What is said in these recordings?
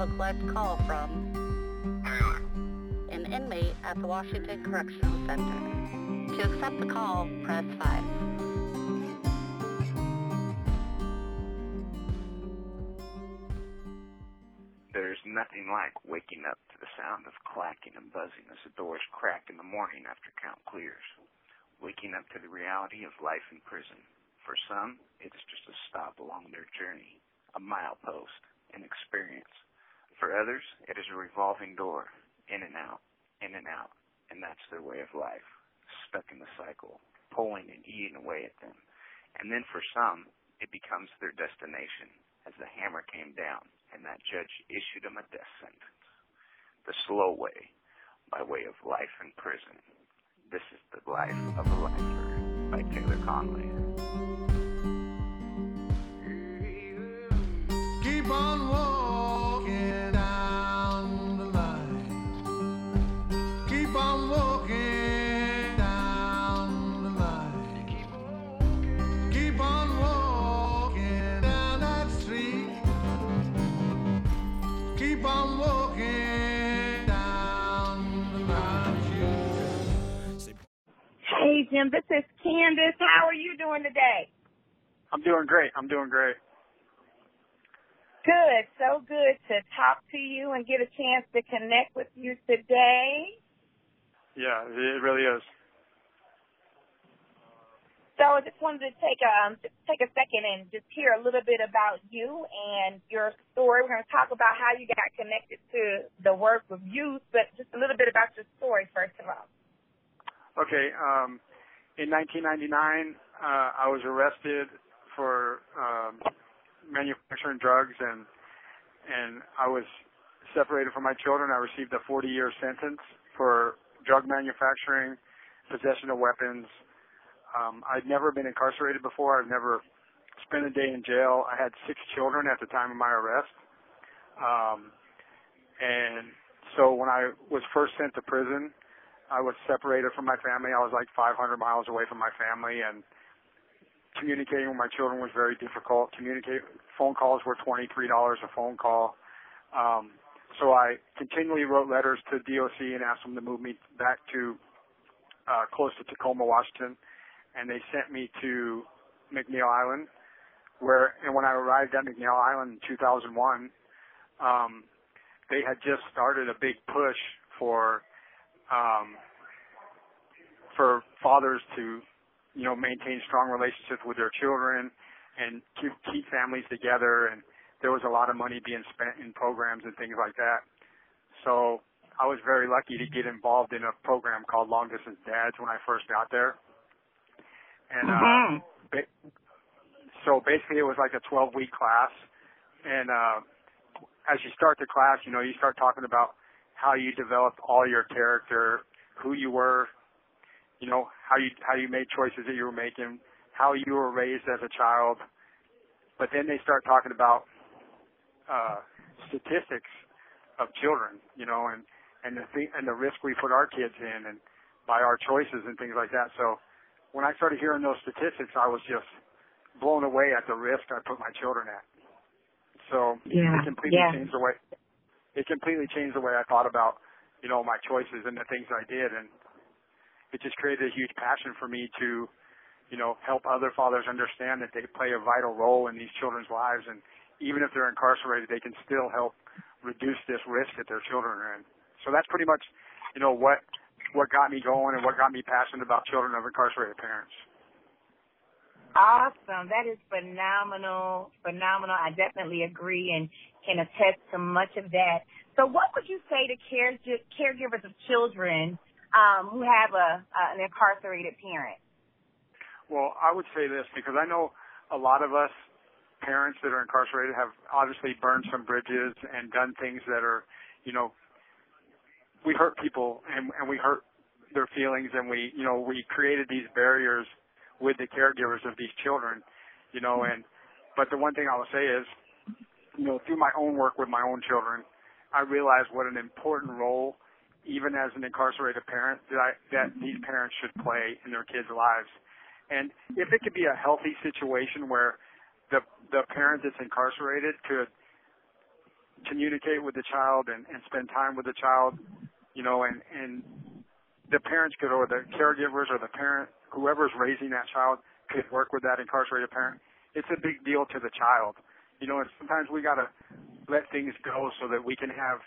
a collect call from an inmate at the Washington Correctional Center. To accept the call, press 5. There's nothing like waking up to the sound of clacking and buzzing as the doors crack in the morning after count clears. Waking up to the reality of life in prison. For some, it is just a stop along their journey, a milepost, an experience. Others, it is a revolving door, in and out, in and out, and that's their way of life, stuck in the cycle, pulling and eating away at them. And then for some, it becomes their destination, as the hammer came down and that judge issued him a death sentence. The slow way, by way of life in prison. This is the life of a lifer by Taylor Conway. This is Candace. How are you doing today? I'm doing great. I'm doing great. Good. So good to talk to you and get a chance to connect with you today. Yeah, it really is. So I just wanted to take a um, take a second and just hear a little bit about you and your story. We're going to talk about how you got connected to the work with youth, but just a little bit about your story first of all. Okay. Um, in 1999, uh, I was arrested for um, manufacturing drugs, and and I was separated from my children. I received a 40-year sentence for drug manufacturing, possession of weapons. Um, I'd never been incarcerated before. I've never spent a day in jail. I had six children at the time of my arrest. Um, and so when I was first sent to prison, I was separated from my family. I was like 500 miles away from my family, and communicating with my children was very difficult. Communicate phone calls were $23 a phone call. Um, so I continually wrote letters to DOC and asked them to move me back to uh, close to Tacoma, Washington, and they sent me to McNeil Island. Where and when I arrived at McNeil Island in 2001, um, they had just started a big push for um, for fathers to, you know, maintain strong relationships with their children and keep keep families together. And there was a lot of money being spent in programs and things like that. So I was very lucky to get involved in a program called Long Distance Dads when I first got there. And uh, Mhm. ba- so basically, it was like a 12 week class. And uh, as you start the class, you know, you start talking about how you developed all your character, who you were, you know, how you how you made choices that you were making, how you were raised as a child. But then they start talking about uh, statistics of children, you know, and and the thing, and the risk we put our kids in, and by our choices and things like that. So when I started hearing those statistics, I was just blown away at the risk I put my children at. So Yeah, it completely yeah. changed the way it completely changed the way I thought about, you know, my choices and the things I did and it just created a huge passion for me to, you know, help other fathers understand that they play a vital role in these children's lives and even if they're incarcerated they can still help reduce this risk that their children are in. So that's pretty much, you know, what what got me going and what got me passionate about children of incarcerated parents. Awesome. That is phenomenal. Phenomenal. I definitely agree and can attest to much of that. So what would you say to care, caregivers of children um, who have a, uh, an incarcerated parent? Well, I would say this because I know a lot of us parents that are incarcerated have obviously burned some bridges and done things that are, you know, we hurt people and, and we hurt their feelings and we, you know, we created these barriers with the caregivers of these children, you know, and, but the one thing I will say is, you know, through my own work with my own children, I realized what an important role, even as an incarcerated parent, that I, that these parents should play in their kids' lives. And if it could be a healthy situation where the the parent that's incarcerated could communicate with the child and, and spend time with the child, you know, and, and the parents could, or the caregivers or the parent, whoever's raising that child could work with that incarcerated parent. It's a big deal to the child. You know, and sometimes we gotta let things go so that we can have,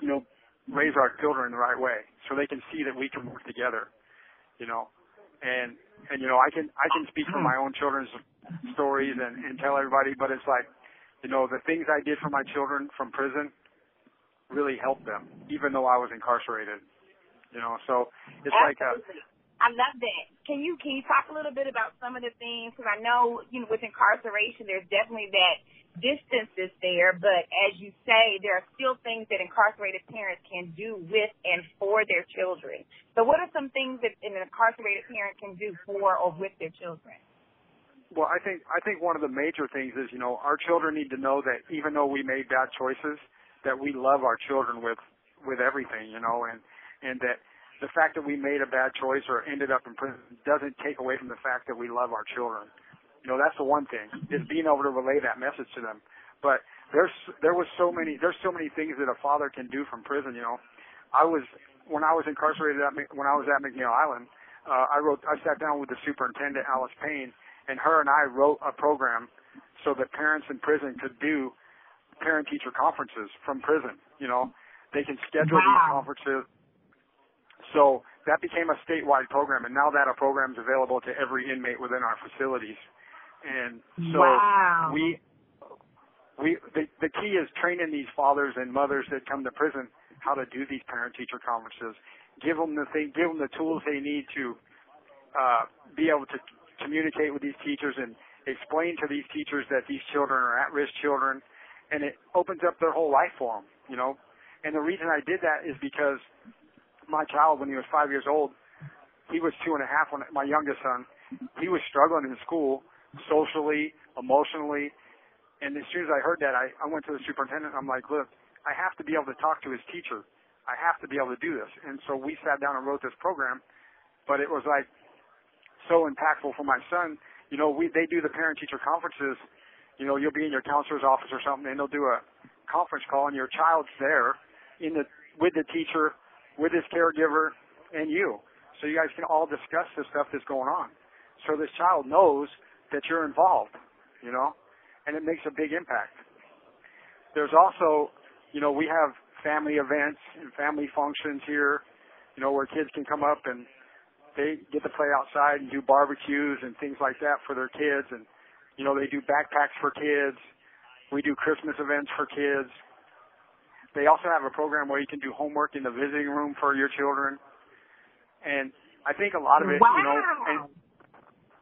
you know, raise our children the right way so they can see that we can work together, you know. And, and you know, I can, I can speak from my own children's stories and, and tell everybody, but it's like, you know, the things I did for my children from prison really helped them, even though I was incarcerated. You know, so it's like a, I love that. Can you can you talk a little bit about some of the things? Because I know you know with incarceration, there's definitely that distance is there, but as you say, there are still things that incarcerated parents can do with and for their children. So, what are some things that an incarcerated parent can do for or with their children? Well, I think I think one of the major things is you know our children need to know that even though we made bad choices, that we love our children with with everything, you know, and and that the fact that we made a bad choice or ended up in prison doesn't take away from the fact that we love our children. You know, that's the one thing is being able to relay that message to them. But there's there was so many there's so many things that a father can do from prison. You know, I was when I was incarcerated at when I was at McNeil Island, uh, I wrote I sat down with the superintendent Alice Payne, and her and I wrote a program so that parents in prison could do parent teacher conferences from prison. You know, they can schedule wow. these conferences. So that became a statewide program, and now that a program is available to every inmate within our facilities. And so wow. we we the the key is training these fathers and mothers that come to prison how to do these parent teacher conferences. Give them the thing, give them the tools they need to uh, be able to communicate with these teachers and explain to these teachers that these children are at-risk children, and it opens up their whole life for them. You know, and the reason I did that is because my child, when he was five years old, he was two and a half when my youngest son, he was struggling in school socially, emotionally. And as soon as I heard that, I, I went to the superintendent. I'm like, look, I have to be able to talk to his teacher. I have to be able to do this. And so we sat down and wrote this program. But it was like so impactful for my son. You know, we they do the parent teacher conferences. You know, you'll be in your counselor's office or something, and they'll do a conference call, and your child's there in the with the teacher, with his caregiver, and you. So you guys can all discuss the stuff that's going on. So this child knows that you're involved, you know, and it makes a big impact. There's also, you know, we have family events and family functions here, you know, where kids can come up and they get to play outside and do barbecues and things like that for their kids and you know, they do backpacks for kids. We do Christmas events for kids. They also have a program where you can do homework in the visiting room for your children. And I think a lot of it, wow. you know, and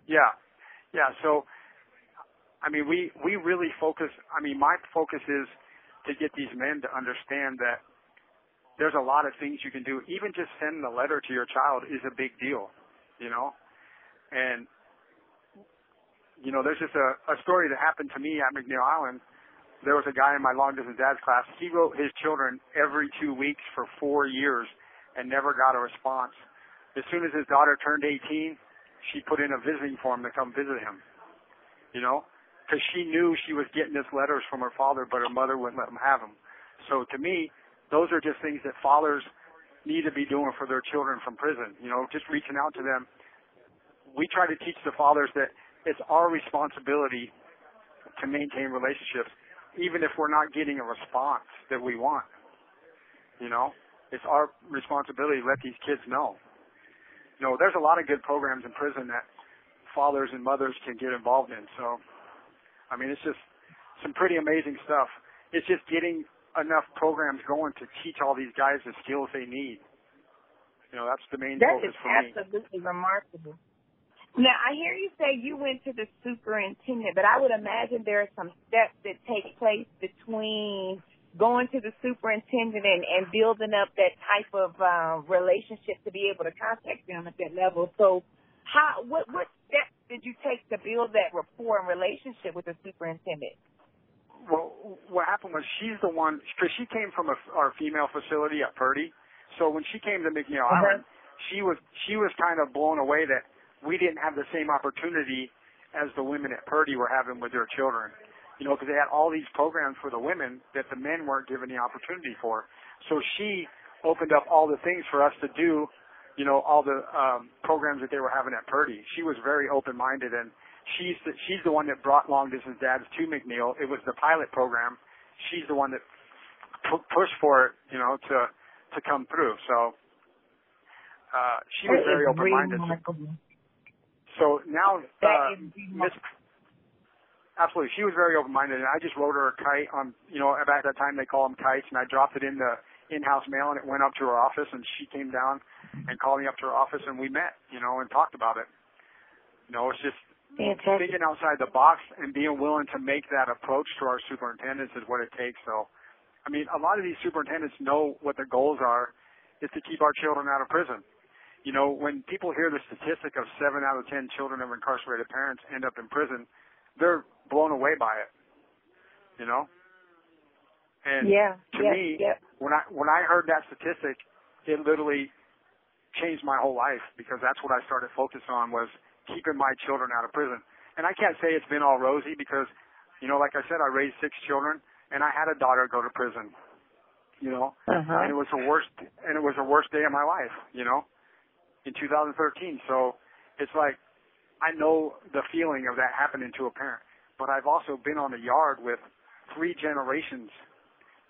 yeah, yeah. So, I mean, we we really focus. I mean, my focus is to get these men to understand that there's a lot of things you can do. Even just sending a letter to your child is a big deal, you know. And you know, there's just a, a story that happened to me at McNeil Island. There was a guy in my long distance dad's class. He wrote his children every two weeks for four years and never got a response. As soon as his daughter turned 18, she put in a visiting form to come visit him. You know, because she knew she was getting his letters from her father, but her mother wouldn't let him have them. So to me, those are just things that fathers need to be doing for their children from prison. You know, just reaching out to them. We try to teach the fathers that it's our responsibility to maintain relationships, even if we're not getting a response that we want. You know, it's our responsibility to let these kids know you know, there's a lot of good programs in prison that fathers and mothers can get involved in. So, I mean, it's just some pretty amazing stuff. It's just getting enough programs going to teach all these guys the skills they need. You know, that's the main that focus for me. That is absolutely remarkable. Now, I hear you say you went to the superintendent, but I would imagine there are some steps that take place between going to the superintendent and, and building up that type of uh, relationship to be able to contact them at that level. So, how what what steps did you take to build that rapport and relationship with the superintendent? Well, what happened was she's the one because she came from a, our female facility at Purdy. So when she came to McNeil uh-huh. Island, she was she was kind of blown away that we didn't have the same opportunity as the women at Purdy were having with their children you know, because they had all these programs for the women that the men weren't given the opportunity for. So she opened up all the things for us to do, you know, all the um, programs that they were having at Purdy. She was very open-minded, and she's the, she's the one that brought long distance dads to McNeil. It was the pilot program. She's the one that pu- pushed for it, you know, to to come through. So uh, she was very open-minded. So now, uh, Miss, absolutely, she was very open-minded, and I just wrote her a kite on, you know, back at that time they call them kites, and I dropped it in the in-house mail, and it went up to her office, and she came down and called me up to her office, and we met, you know, and talked about it. You know, it's just Fantastic. thinking outside the box and being willing to make that approach to our superintendents is what it takes. So, I mean, a lot of these superintendents know what their goals are, is to keep our children out of prison. You know, when people hear the statistic of seven out of ten children of incarcerated parents end up in prison, they're blown away by it. You know, and yeah. to yeah, me, yeah. when I when I heard that statistic, it literally changed my whole life because that's what I started focusing on was keeping my children out of prison. And I can't say it's been all rosy because, you know, like I said, I raised six children and I had a daughter go to prison. You know, Uh-huh. and it was the worst and it was the worst day of my life. You know, in 2013. So it's like I know the feeling of that happening to a parent, but I've also been on the yard with three generations.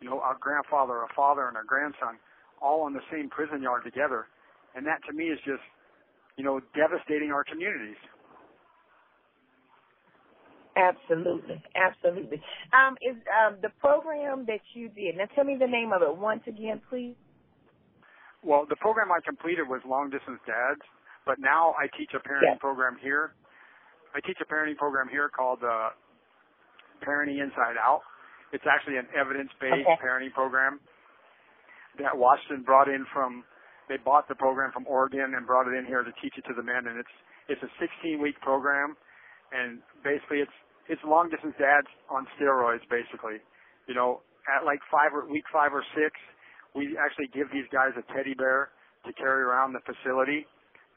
You know, our grandfather, a father, and a grandson, all on the same prison yard together, and that to me is just, you know, devastating our communities. Absolutely, absolutely. Um, is um the program that you did? Now, tell me the name of it once again, please. Well, the program I completed was long distance dads, but now I teach a parenting Yeah. program here. I teach a parenting program here called uh, Parenting Inside Out. It's actually an evidence-based Okay. parenting program that Washington brought in from. They bought the program from Oregon and brought it in here to teach it to the men, and it's it's a 16-week program, and basically it's it's long distance dads on steroids, basically. You know, at like five or week five or six, we actually give these guys a teddy bear to carry around the facility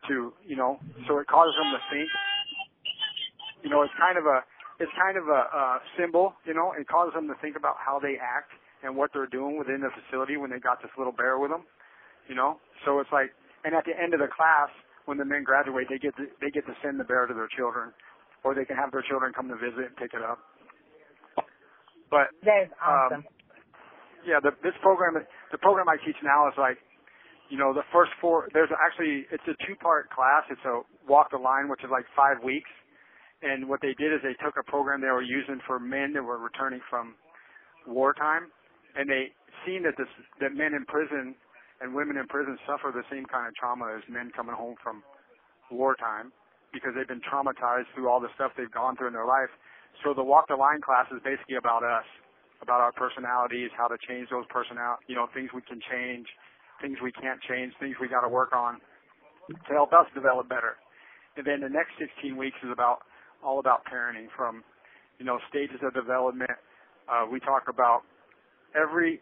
to, you know, so it causes them to think. You know, it's kind of a, it's kind of a, a symbol, you know, it causes them to think about how they act and what they're doing within the facility when they got this little bear with them, you know. So it's like, and at the end of the class, when the men graduate, they get to, they get to send the bear to their children, or they can have their children come to visit and pick it up. But That is Um, awesome. yeah, the, this program, the program I teach now is like, you know, the first four. There's actually it's a two-part class. It's a walk the line, which is like five weeks. And what they did is they took a program they were using for men that were returning from wartime, and they seen that this that men in prison and women in prison suffer the same kind of trauma as men coming home from wartime because they've been traumatized through all the stuff they've gone through in their life. So the walk the line class is basically about us, about our personalities, how to change those personal, you know, things we can change, things we can't change, things we got to work on to help us develop better. And then the next 16 weeks is about all about parenting from, you know, stages of development. Uh, we talk about every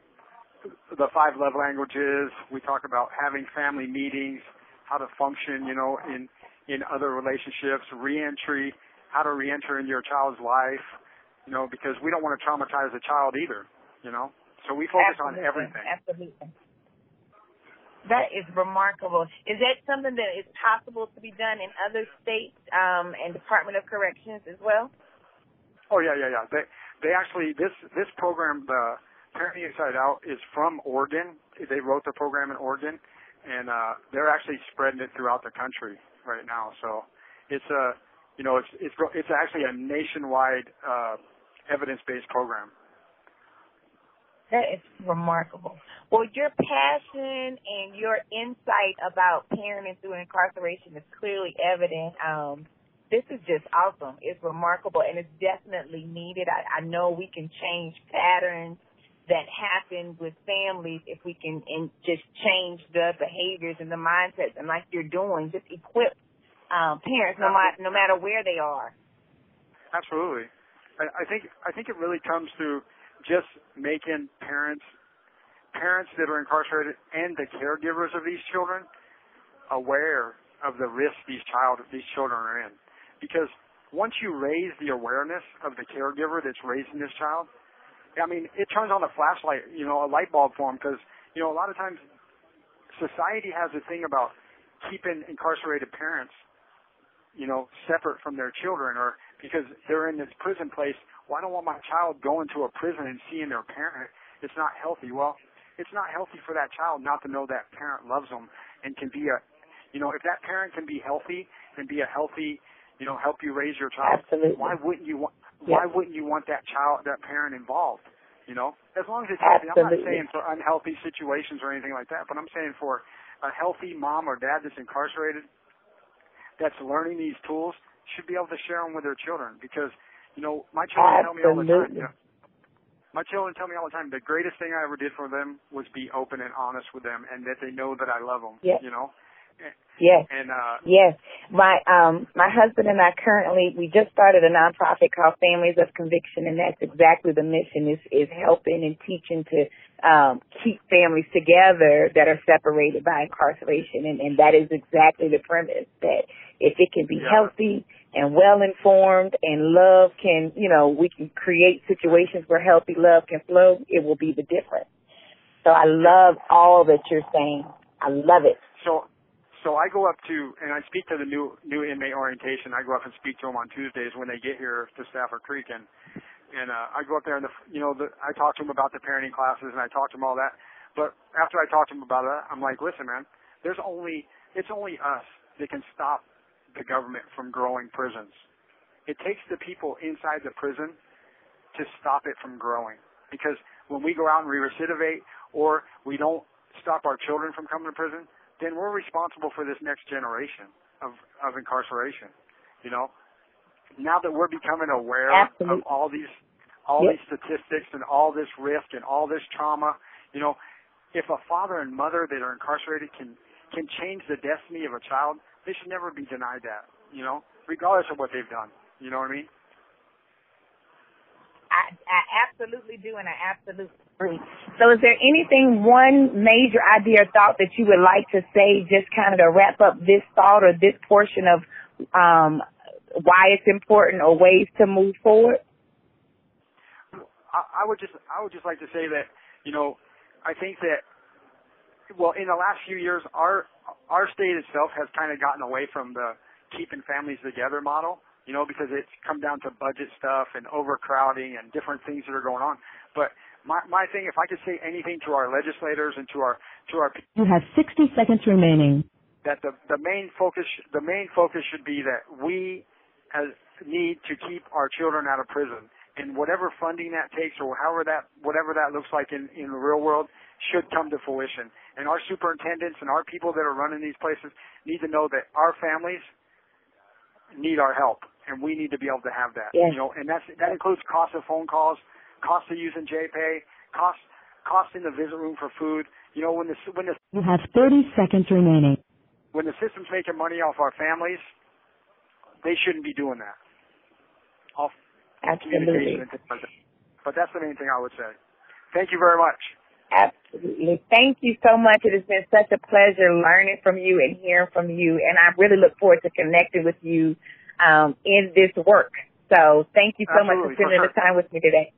the five love languages. We talk about having family meetings, how to function, you know, in in other relationships, reentry, how to reenter into your child's life, you know, because we don't want to traumatize the child either, you know. So we focus on everything. Absolutely. That is remarkable. Is that something that is possible to be done in other states um, and Department of Corrections as well? Oh yeah, yeah, yeah. They they actually this this program, the Parenting Inside Out, is from Oregon. They wrote the program in Oregon, and uh, they're actually spreading it throughout the country right now. So it's a you know it's it's it's actually a nationwide uh, evidence-based program. That is remarkable. Well, your passion and your insight about parenting through incarceration is clearly evident. Um, this is just awesome. It's remarkable and it's definitely needed. I, I know we can change patterns that happen with families if we can and just change the behaviors and the mindsets and like you're doing, just equip um, parents no, no matter where they are. Absolutely. I, think I think it really comes through just making parents parents that are incarcerated and the caregivers of these children aware of the risk these child these children are in. Because once you raise the awareness of the caregiver that's raising this child, I mean, it turns on a flashlight, you know, a light bulb for them because, you know, a lot of times society has a thing about keeping incarcerated parents, you know, separate from their children or because they're in this prison place. Well, I don't want my child going to a prison and seeing their parent. It's not healthy. Well, it's not healthy for that child not to know that parent loves them and can be a, you know, if that parent can be healthy and be a healthy, you know, help you raise your child. Absolutely. Why wouldn't you want? Why wouldn't you want that child, that parent involved? You know, as long as it's healthy. I'm not saying for unhealthy situations or anything like that, but I'm saying for a healthy mom or dad that's incarcerated, that's learning these tools, should be able to share them with their children because, you know, my children tell me all the time. You know, my children tell me all the time the greatest thing I ever did for them was be open and honest with them, and that they know that I love them. Yes. You know, Yes. and uh, Yes. My um my husband and I currently we just started a nonprofit called Families of Conviction and that's exactly the mission is is helping and teaching to um keep families together that are separated by incarceration and, and that is exactly the premise that if it can be Yeah. healthy and well informed and love can you know, we can create situations where healthy love can flow, it will be the difference. So I love all that you're saying. I love it. so so I go up to and I speak to the new new inmate orientation. I go up and speak to them on Tuesdays when they get here to Stafford Creek, and and uh, I go up there and the you know the, I talk to them about the parenting classes and I talk to them all that. But after I talk to them about that, I'm like, listen, man, there's only it's only us that can stop the government from growing prisons. It takes the people inside the prison to stop it from growing. Because when we go out and we recidivate or we don't stop our children from coming to prison, then we're responsible for this next generation of, of incarceration. You know? Now that we're becoming aware Absolutely. of all these all Yep. these statistics and all this risk and all this trauma, you know, if a father and mother that are incarcerated can can change the destiny of a child, they should never be denied that, you know, regardless of what they've done. You know what I mean? I, I absolutely do, and I absolutely agree. So, is there anything, one major idea or thought that you would like to say, just kind of to wrap up this thought or this portion of um, why it's important or ways to move forward? I, I would just I would just like to say that you know I think that well in the last few years our our state itself has kind of gotten away from the keeping families together model you know because it's come down to budget stuff and overcrowding and different things that are going on. But my my thing if I could say anything to our legislators and to our to our You have 60 seconds remaining. that the the main focus the main focus should be that we as need to keep our children out of prison. And whatever funding that takes or however that whatever that looks like in in the real world should come to fruition and our superintendents and our people that are running these places need to know that our families need our help and we need to be able to have that Yes. you know and that's that includes cost of phone calls cost of using JPay cost cost in the visit room for food you know when the when the You have 30 seconds remaining. when the system's making money off our families, they shouldn't be doing that. Off Absolutely. communication and things like that. But that's the main thing I would say. Thank you very much. Absolutely. Thank you so much. It has been such a pleasure learning from you and hearing from you. And I really look forward to connecting with you um, in this work. So thank you so Absolutely, much for spending for sure. the time with me today.